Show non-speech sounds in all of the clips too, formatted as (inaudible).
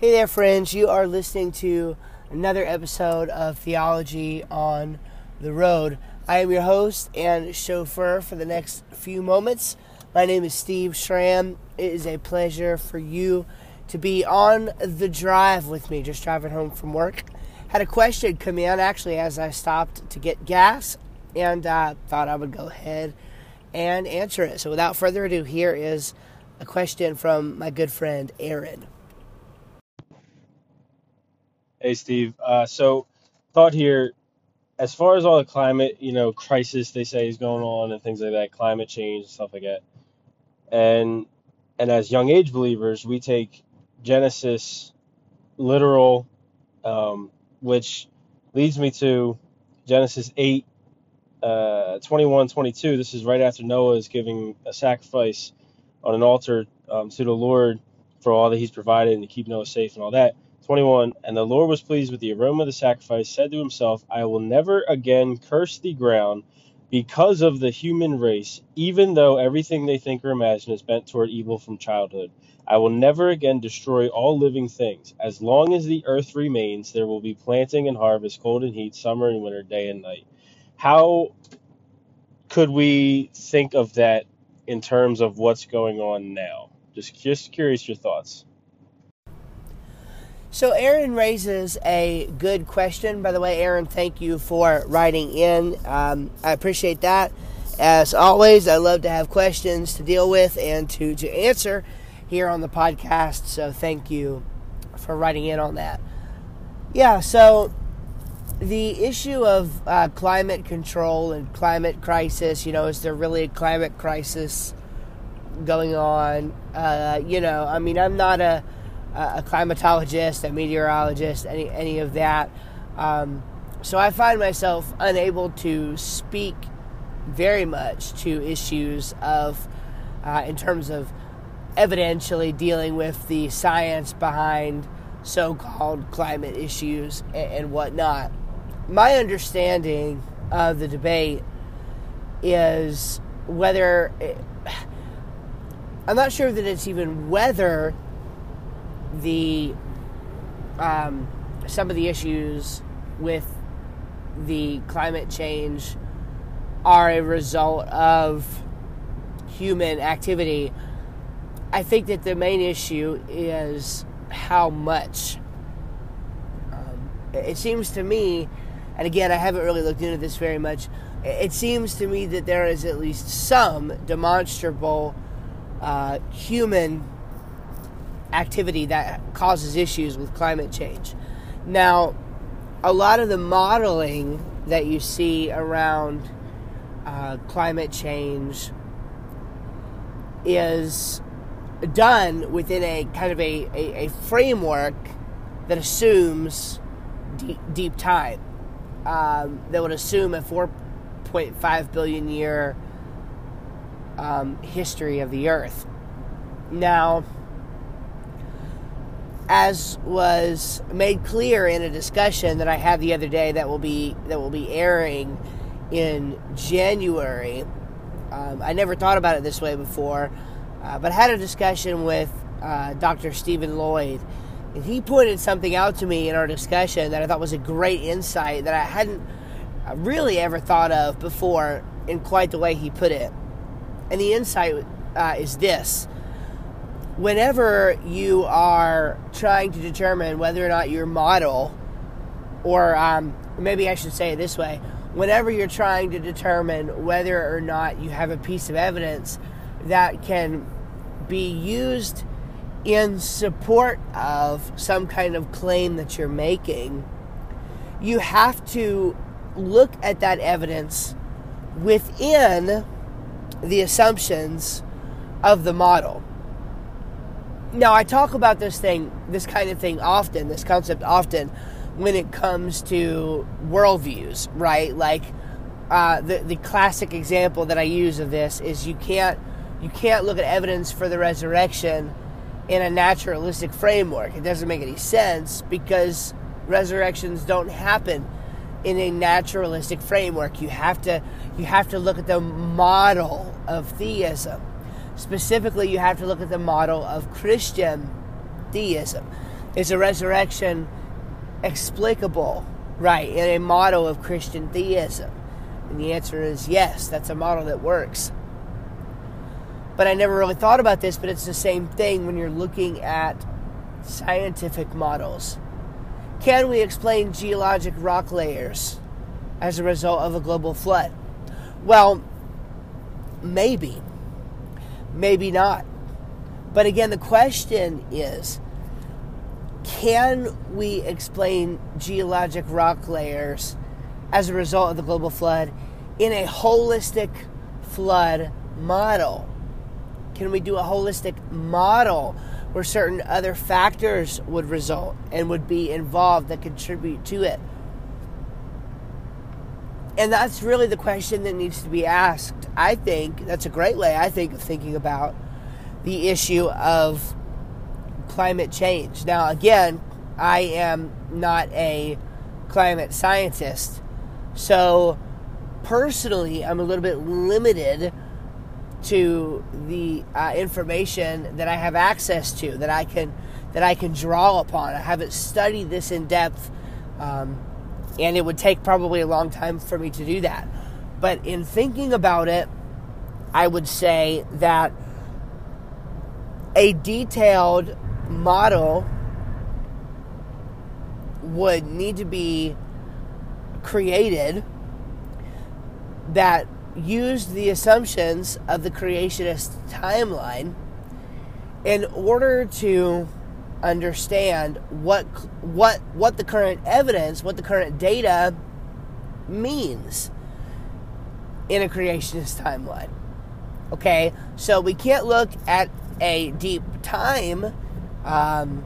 Hey there, friends. You are listening to another episode of Theology on the Road. I am your host and chauffeur for the next few moments. My name is Steve Schramm. It is a pleasure for you to be on the drive with me, just driving home from work. Had a question come in actually as I stopped to get gas and uh, thought I would go ahead and answer it. So, without further ado, here is a question from my good friend Aaron. Hey, Steve. Uh, so, thought here, as far as all the climate, you know, crisis they say is going on and things like that, climate change and stuff like that, and and as young age believers, we take Genesis literal, um, which leads me to Genesis 8, uh, 21, 22. This is right after Noah is giving a sacrifice on an altar um, to the Lord for all that he's provided and to keep Noah safe and all that. 21 And the Lord was pleased with the aroma of the sacrifice, said to himself, I will never again curse the ground because of the human race, even though everything they think or imagine is bent toward evil from childhood. I will never again destroy all living things. As long as the earth remains, there will be planting and harvest, cold and heat, summer and winter, day and night. How could we think of that in terms of what's going on now? Just just curious your thoughts. So, Aaron raises a good question. By the way, Aaron, thank you for writing in. Um, I appreciate that. As always, I love to have questions to deal with and to, to answer here on the podcast. So, thank you for writing in on that. Yeah, so the issue of uh, climate control and climate crisis, you know, is there really a climate crisis going on? Uh, you know, I mean, I'm not a a climatologist, a meteorologist, any any of that. Um, so I find myself unable to speak very much to issues of, uh, in terms of evidentially dealing with the science behind so-called climate issues and, and whatnot. My understanding of the debate is whether. It, (sighs) I'm not sure that it's even whether the um, some of the issues with the climate change are a result of human activity. I think that the main issue is how much. Um, it seems to me, and again, I haven't really looked into this very much. It seems to me that there is at least some demonstrable uh, human activity that causes issues with climate change. Now, a lot of the modeling that you see around uh, climate change is done within a kind of a, a, a framework that assumes deep, deep time. Um, that would assume a 4.5 billion year um, history of the Earth. Now, as was made clear in a discussion that I had the other day that will be that will be airing in January. Um, I never thought about it this way before, uh, but I had a discussion with uh, Dr. Stephen Lloyd, and he pointed something out to me in our discussion that I thought was a great insight that I hadn't uh, really ever thought of before in quite the way he put it. And the insight uh, is this whenever you are trying to determine whether or not your model, or um, maybe I should say it this way, whenever you're trying to determine whether or not you have a piece of evidence that can be used in support of some kind of claim that you're making, you have to look at that evidence within the assumptions of the model. Now, I talk about this thing, this kind of thing often, this concept often, when it comes to worldviews, right? Like uh, the the classic example that I use of this is you can't you can't look at evidence for the resurrection in a naturalistic framework. It doesn't make any sense because resurrections don't happen in a naturalistic framework. You have to you have to look at the model of theism. Specifically, you have to look at the model of Christian theism. Is a resurrection explicable, right, in a model of Christian theism? And the answer is yes, that's a model that works. But I never really thought about this, but it's the same thing when you're looking at scientific models. Can we explain geologic rock layers as a result of a global flood? Well, maybe. Maybe not. But again, the question is can we explain geologic rock layers as a result of the global flood in a holistic flood model? Can we do a holistic model where certain other factors would result and would be involved that contribute to it? And that's really the question that needs to be asked. I think that's a great way, I think, of thinking about the issue of climate change. Now, again, I am not a climate scientist, so personally, I'm a little bit limited to the uh, information that I have access to that I can that I can draw upon. I haven't studied this in depth, um, and it would take probably a long time for me to do that. But in thinking about it, I would say that a detailed model would need to be created that used the assumptions of the creationist timeline in order to understand what what what the current evidence, what the current data means in a creationist timeline. Okay, so we can't look at a deep time um,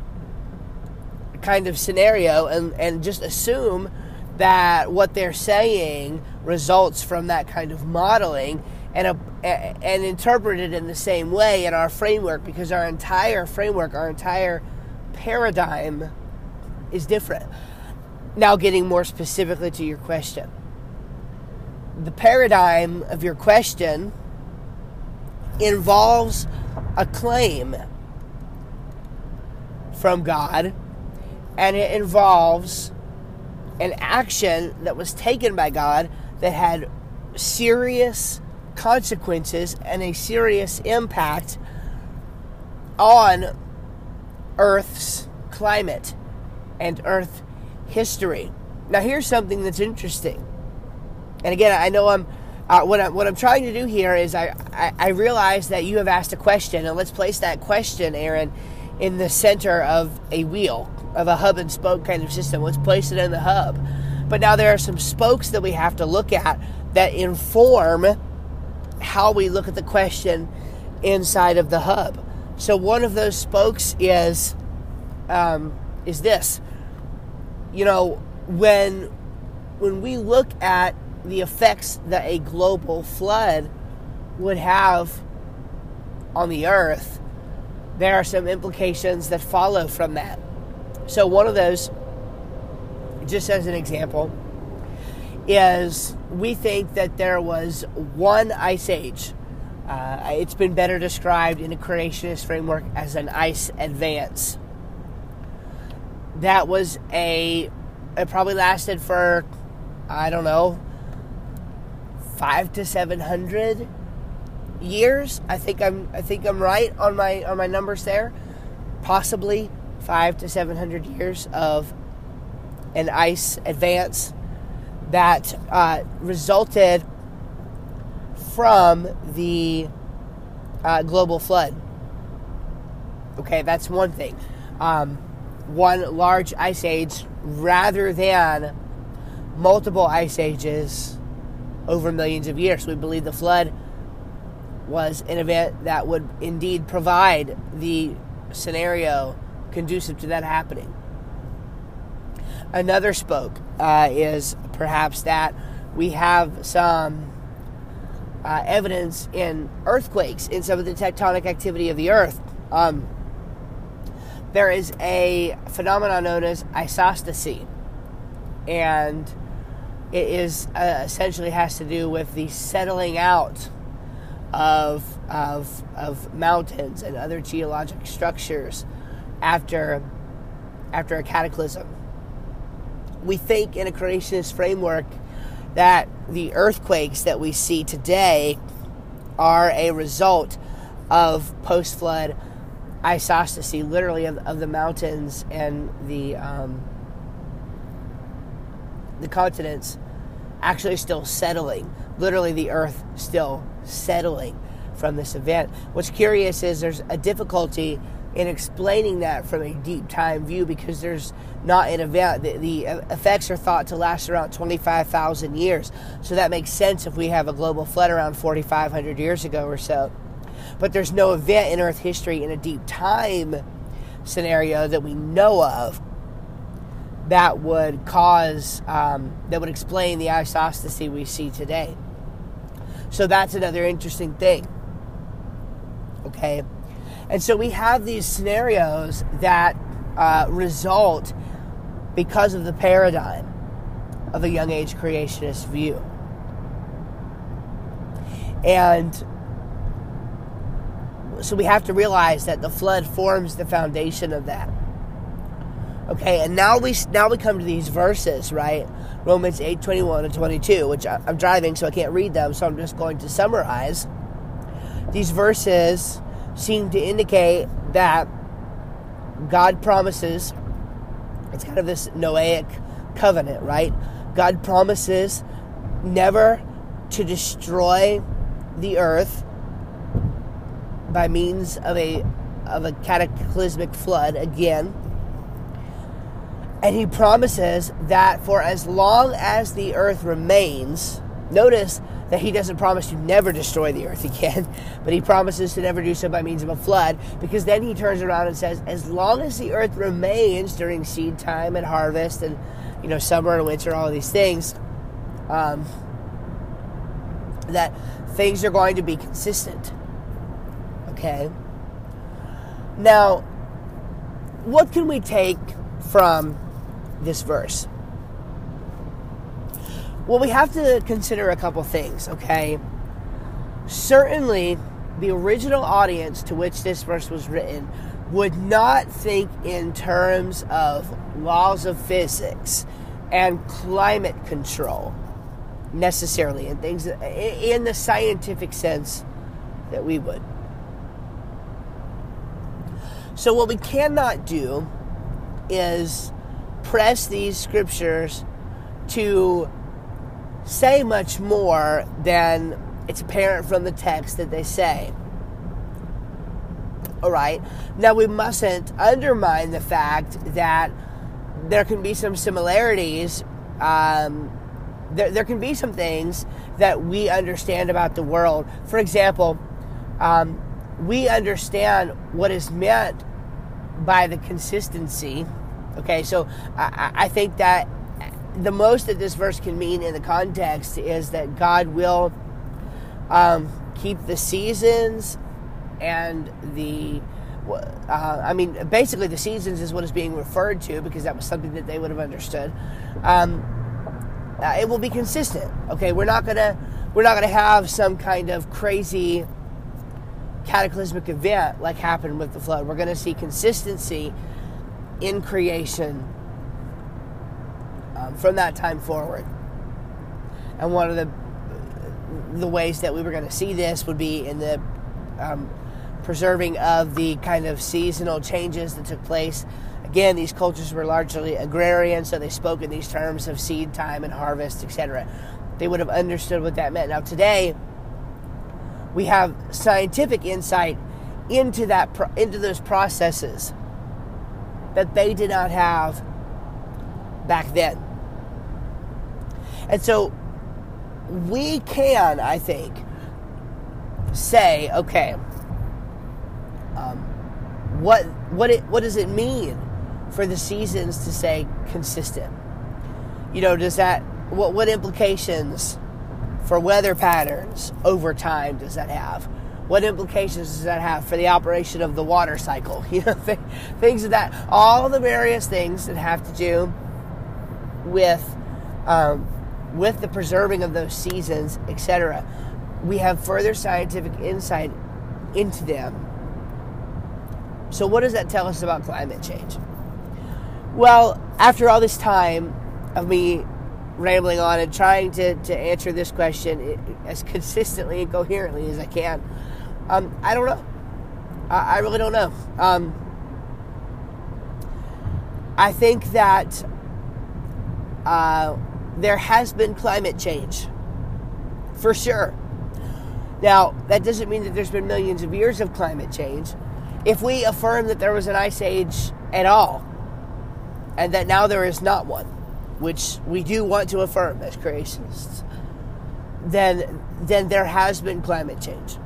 kind of scenario and, and just assume that what they're saying results from that kind of modeling and a, and interpret it in the same way in our framework because our entire framework, our entire paradigm is different. Now, getting more specifically to your question, the paradigm of your question involves a claim from God, and it involves an action that was taken by God that had serious consequences and a serious impact on Earth's climate and Earth history. Now, here's something that's interesting. And again, I know I'm uh, what, I, what I'm trying to do here is I, I, I realize that you have asked a question, and let's place that question, Aaron, in the center of a wheel, of a hub and spoke kind of system. Let's place it in the hub. But now there are some spokes that we have to look at that inform how we look at the question inside of the hub. So one of those spokes is um, is this. You know, when when we look at the effects that a global flood would have on the earth, there are some implications that follow from that. So, one of those, just as an example, is we think that there was one ice age. Uh, it's been better described in a creationist framework as an ice advance. That was a, it probably lasted for, I don't know, five to seven hundred years. I think I'm I think I'm right on my on my numbers there. Possibly five to seven hundred years of an ice advance that uh, resulted from the uh, global flood. Okay, that's one thing. Um, one large ice age rather than multiple ice ages over millions of years. We believe the flood was an event that would indeed provide the scenario conducive to that happening. Another spoke uh, is perhaps that we have some uh, evidence in earthquakes, in some of the tectonic activity of the earth. Um, there is a phenomenon known as isostasy, and it is uh, essentially has to do with the settling out of, of, of mountains and other geologic structures after after a cataclysm. We think in a creationist framework that the earthquakes that we see today are a result of post flood isostasy, literally of, of, the mountains and the um, the continents actually still settling. Literally, the earth still settling from this event. What's curious is there's a difficulty in explaining that from a deep time view because there's not an event. The, the effects are thought to last around 25,000 years. So that makes sense if we have a global flood around 4,500 years ago or so. But there's no event in Earth history in a deep time scenario that we know of that would cause, um, that would explain the isostasy we see today. So that's another interesting thing. Okay? And so we have these scenarios that uh, result because of the paradigm of a young age creationist view. And so we have to realize that the flood forms the foundation of that. Okay, and now we now we come to these verses, right? Romans 8, 21 and 22, which I'm driving so I can't read them, so I'm just going to summarize. These verses seem to indicate that God promises, it's kind of this Noahic covenant, right? God promises never to destroy the earth by means of a of a cataclysmic flood again and he promises that for as long as the earth remains, notice that he doesn't promise to never destroy the earth (laughs) again, but he promises to never do so by means of a flood, because then he turns around and says, as long as the earth remains during seed time and harvest and you know summer and winter, all these things, um, that things are going to be consistent. Okay. Now, what can we take from this verse? Well, we have to consider a couple things, okay? Certainly, the original audience to which this verse was written would not think in terms of laws of physics and climate control necessarily and things in the scientific sense that we would. So, what we cannot do is press these scriptures to say much more than it's apparent from the text that they say. All right. Now, we mustn't undermine the fact that there can be some similarities. Um, there, there can be some things that we understand about the world. For example, um, we understand what is meant by the consistency Okay, so I, I think that the most that this verse can mean in the context is that God will um, keep the seasons and the uh, I mean, basically, the seasons is what is being referred to because that was something that they would have understood. Um, uh, it will be consistent. Okay, we're not gonna we're not gonna have some kind of crazy cataclysmic event like happened with the flood. We're gonna see consistency in creation um, from that time forward. And one of the the ways that we were going to see this would be in the um, preserving of the kind of seasonal changes that took place. Again, these cultures were largely agrarian, so they spoke in these terms of seed time and harvest, etc. They would have understood what that meant. Now, today, we have scientific insight into that into those processes that they did not have back then. And so we can, I think, say, okay, um, what what it what does it mean for the seasons to say consistent? You know, does that what what implications for weather patterns over time does that have? what implications does that have for the operation of the water cycle? (laughs) You know, things of that, all the various things that have to do with um, with the preserving of those seasons, etc. We have further scientific insight into them. So, what does that tell us about climate change? Well, after all this time of me rambling on and trying to, to answer this question as (laughs) consistently and coherently as I can, um, I don't know. I, I really don't know. Um, I think that uh, there has been climate change, for sure. Now, that doesn't mean that there's been millions of years of climate change. If we affirm that there was an ice age at all, and that now there is not one, which we do want to affirm as creationists, then then there has been climate change,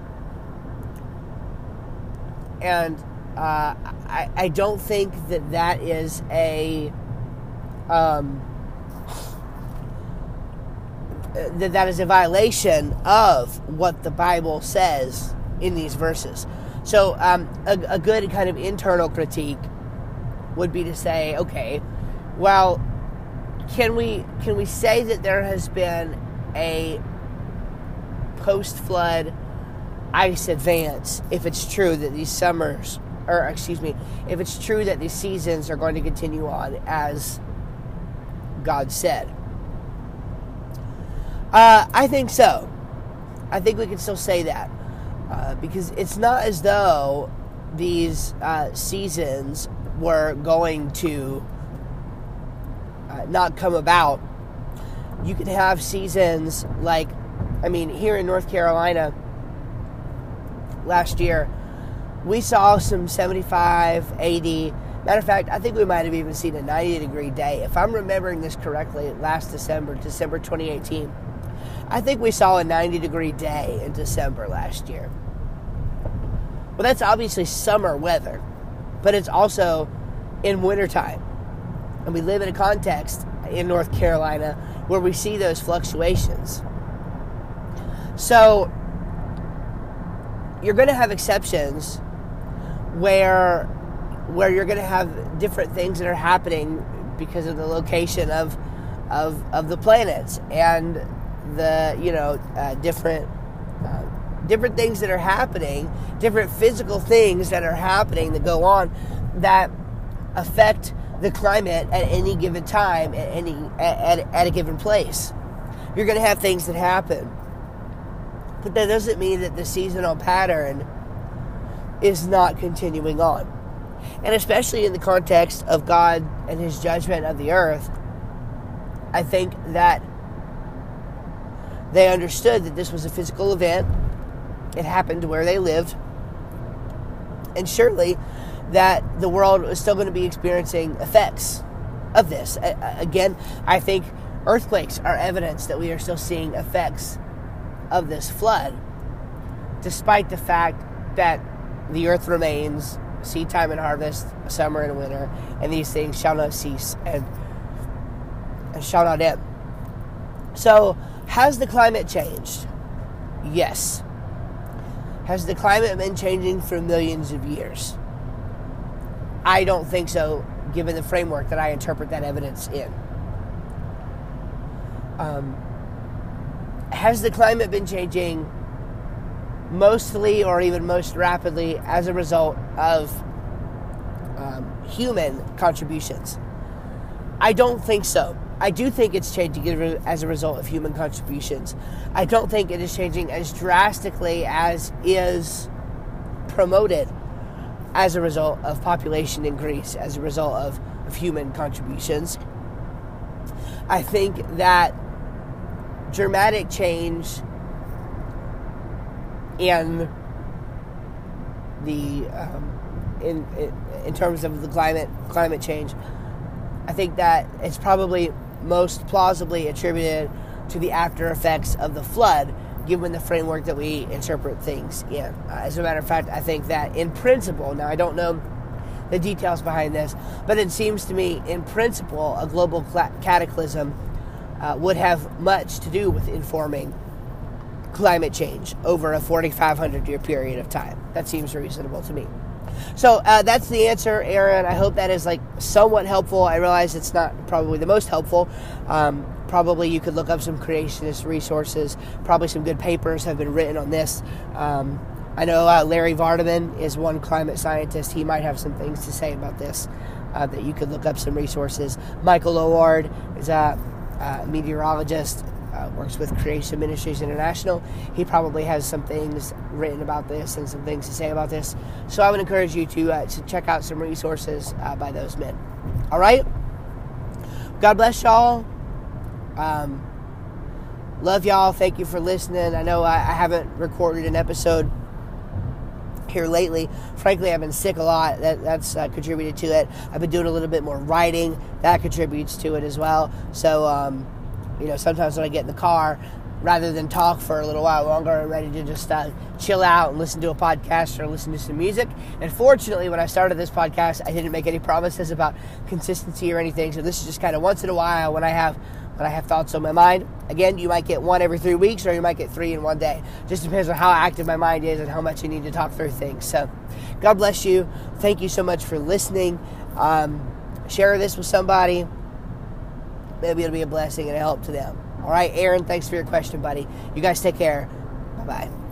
and uh, I, I don't think that that is a um, that that is a violation of what the Bible says in these verses. So, um, a, a good kind of internal critique would be to say, okay, well, can we can we say that there has been a post flood ice advance if it's true that these summers or excuse me if it's true that these seasons are going to continue on as God said uh, I think so. I think we can still say that uh, because it's not as though these uh, seasons were going to uh, not come about. You can have seasons like, I mean, here in North Carolina last year, we saw some 75, 80. Matter of fact, I think we might have even seen a 90 degree day. If I'm remembering this correctly, last December, December 2018 I think we saw a 90 degree day in December last year. Well, that's obviously summer weather, but it's also in wintertime. And we live in a context in North Carolina where we see those fluctuations. So, you're going to have exceptions where where you're going to have different things that are happening because of the location of of of the planets and the you know uh, different uh, different things that are happening, different physical things that are happening that go on that affect the climate at any given time at any at, at, at a given place. You're going to have things that happen, but that doesn't mean that the seasonal pattern is not continuing on. And especially in the context of God and His judgment of the earth, I think that they understood that this was a physical event. It happened where they lived. And surely that the world was still going to be experiencing effects of this. Again, I think earthquakes are evidence that we are still seeing effects of this flood, despite the fact that the earth remains seed time and harvest, summer and winter, and these things shall not cease and, and shall not end. So, has the climate changed? Yes. Has the climate been changing for millions of years? I don't think so, given the framework that I interpret that evidence in. Um, has the climate been changing mostly or even most rapidly as a result of um, human contributions? I don't think so. I do think it's changing as a result of human contributions. I don't think it is changing as drastically as is promoted as a result of population increase, as a result of, of human contributions. I think that dramatic change in the um, in, in in terms of the climate climate change, I think that it's probably most plausibly attributed to the after effects of the flood, given the framework that we interpret things in. Uh, as a matter of fact, I think that in principle, now I don't know the details behind this, but it seems to me, in principle, a global cataclysm uh, would have much to do with informing climate change over a 4,500 year period of time. That seems reasonable to me. So uh, that's the answer, Aaron. I hope that is like somewhat helpful. I realize it's not probably the most helpful. Um, probably you could look up some creationist resources. Probably some good papers have been written on this. Um, I know uh, Larry Vardiman is one climate scientist. He might have some things to say about this. uh, that you could look up some resources. Michael Oard is a, a meteorologist, uh, works with Creation Ministries International. He probably has some things written about this and some things to say about this. So I would encourage you to, uh, to check out some resources uh, by those men. All right? God bless y'all. Um, love y'all. Thank you for listening. I know I, I haven't recorded an episode here lately. Frankly, I've been sick a lot. That, that's uh, contributed to it. I've been doing a little bit more writing. That contributes to it as well. So, um, you know, sometimes when I get in the car, rather than talk for a little while longer, I'm ready to just uh, chill out and listen to a podcast or listen to some music. And fortunately, when I started this podcast, I didn't make any promises about consistency or anything. So this is just kind of once in a while when I have when I have thoughts on my mind. Again, you might get one every three weeks, or you might get three in one day. Just depends on how active my mind is and how much you need to talk through things. So, God bless you. Thank you so much for listening. Um, share this with somebody. Maybe it'll be a blessing and a help to them. All right, Aaron, thanks for your question, buddy. You guys take care. Bye bye.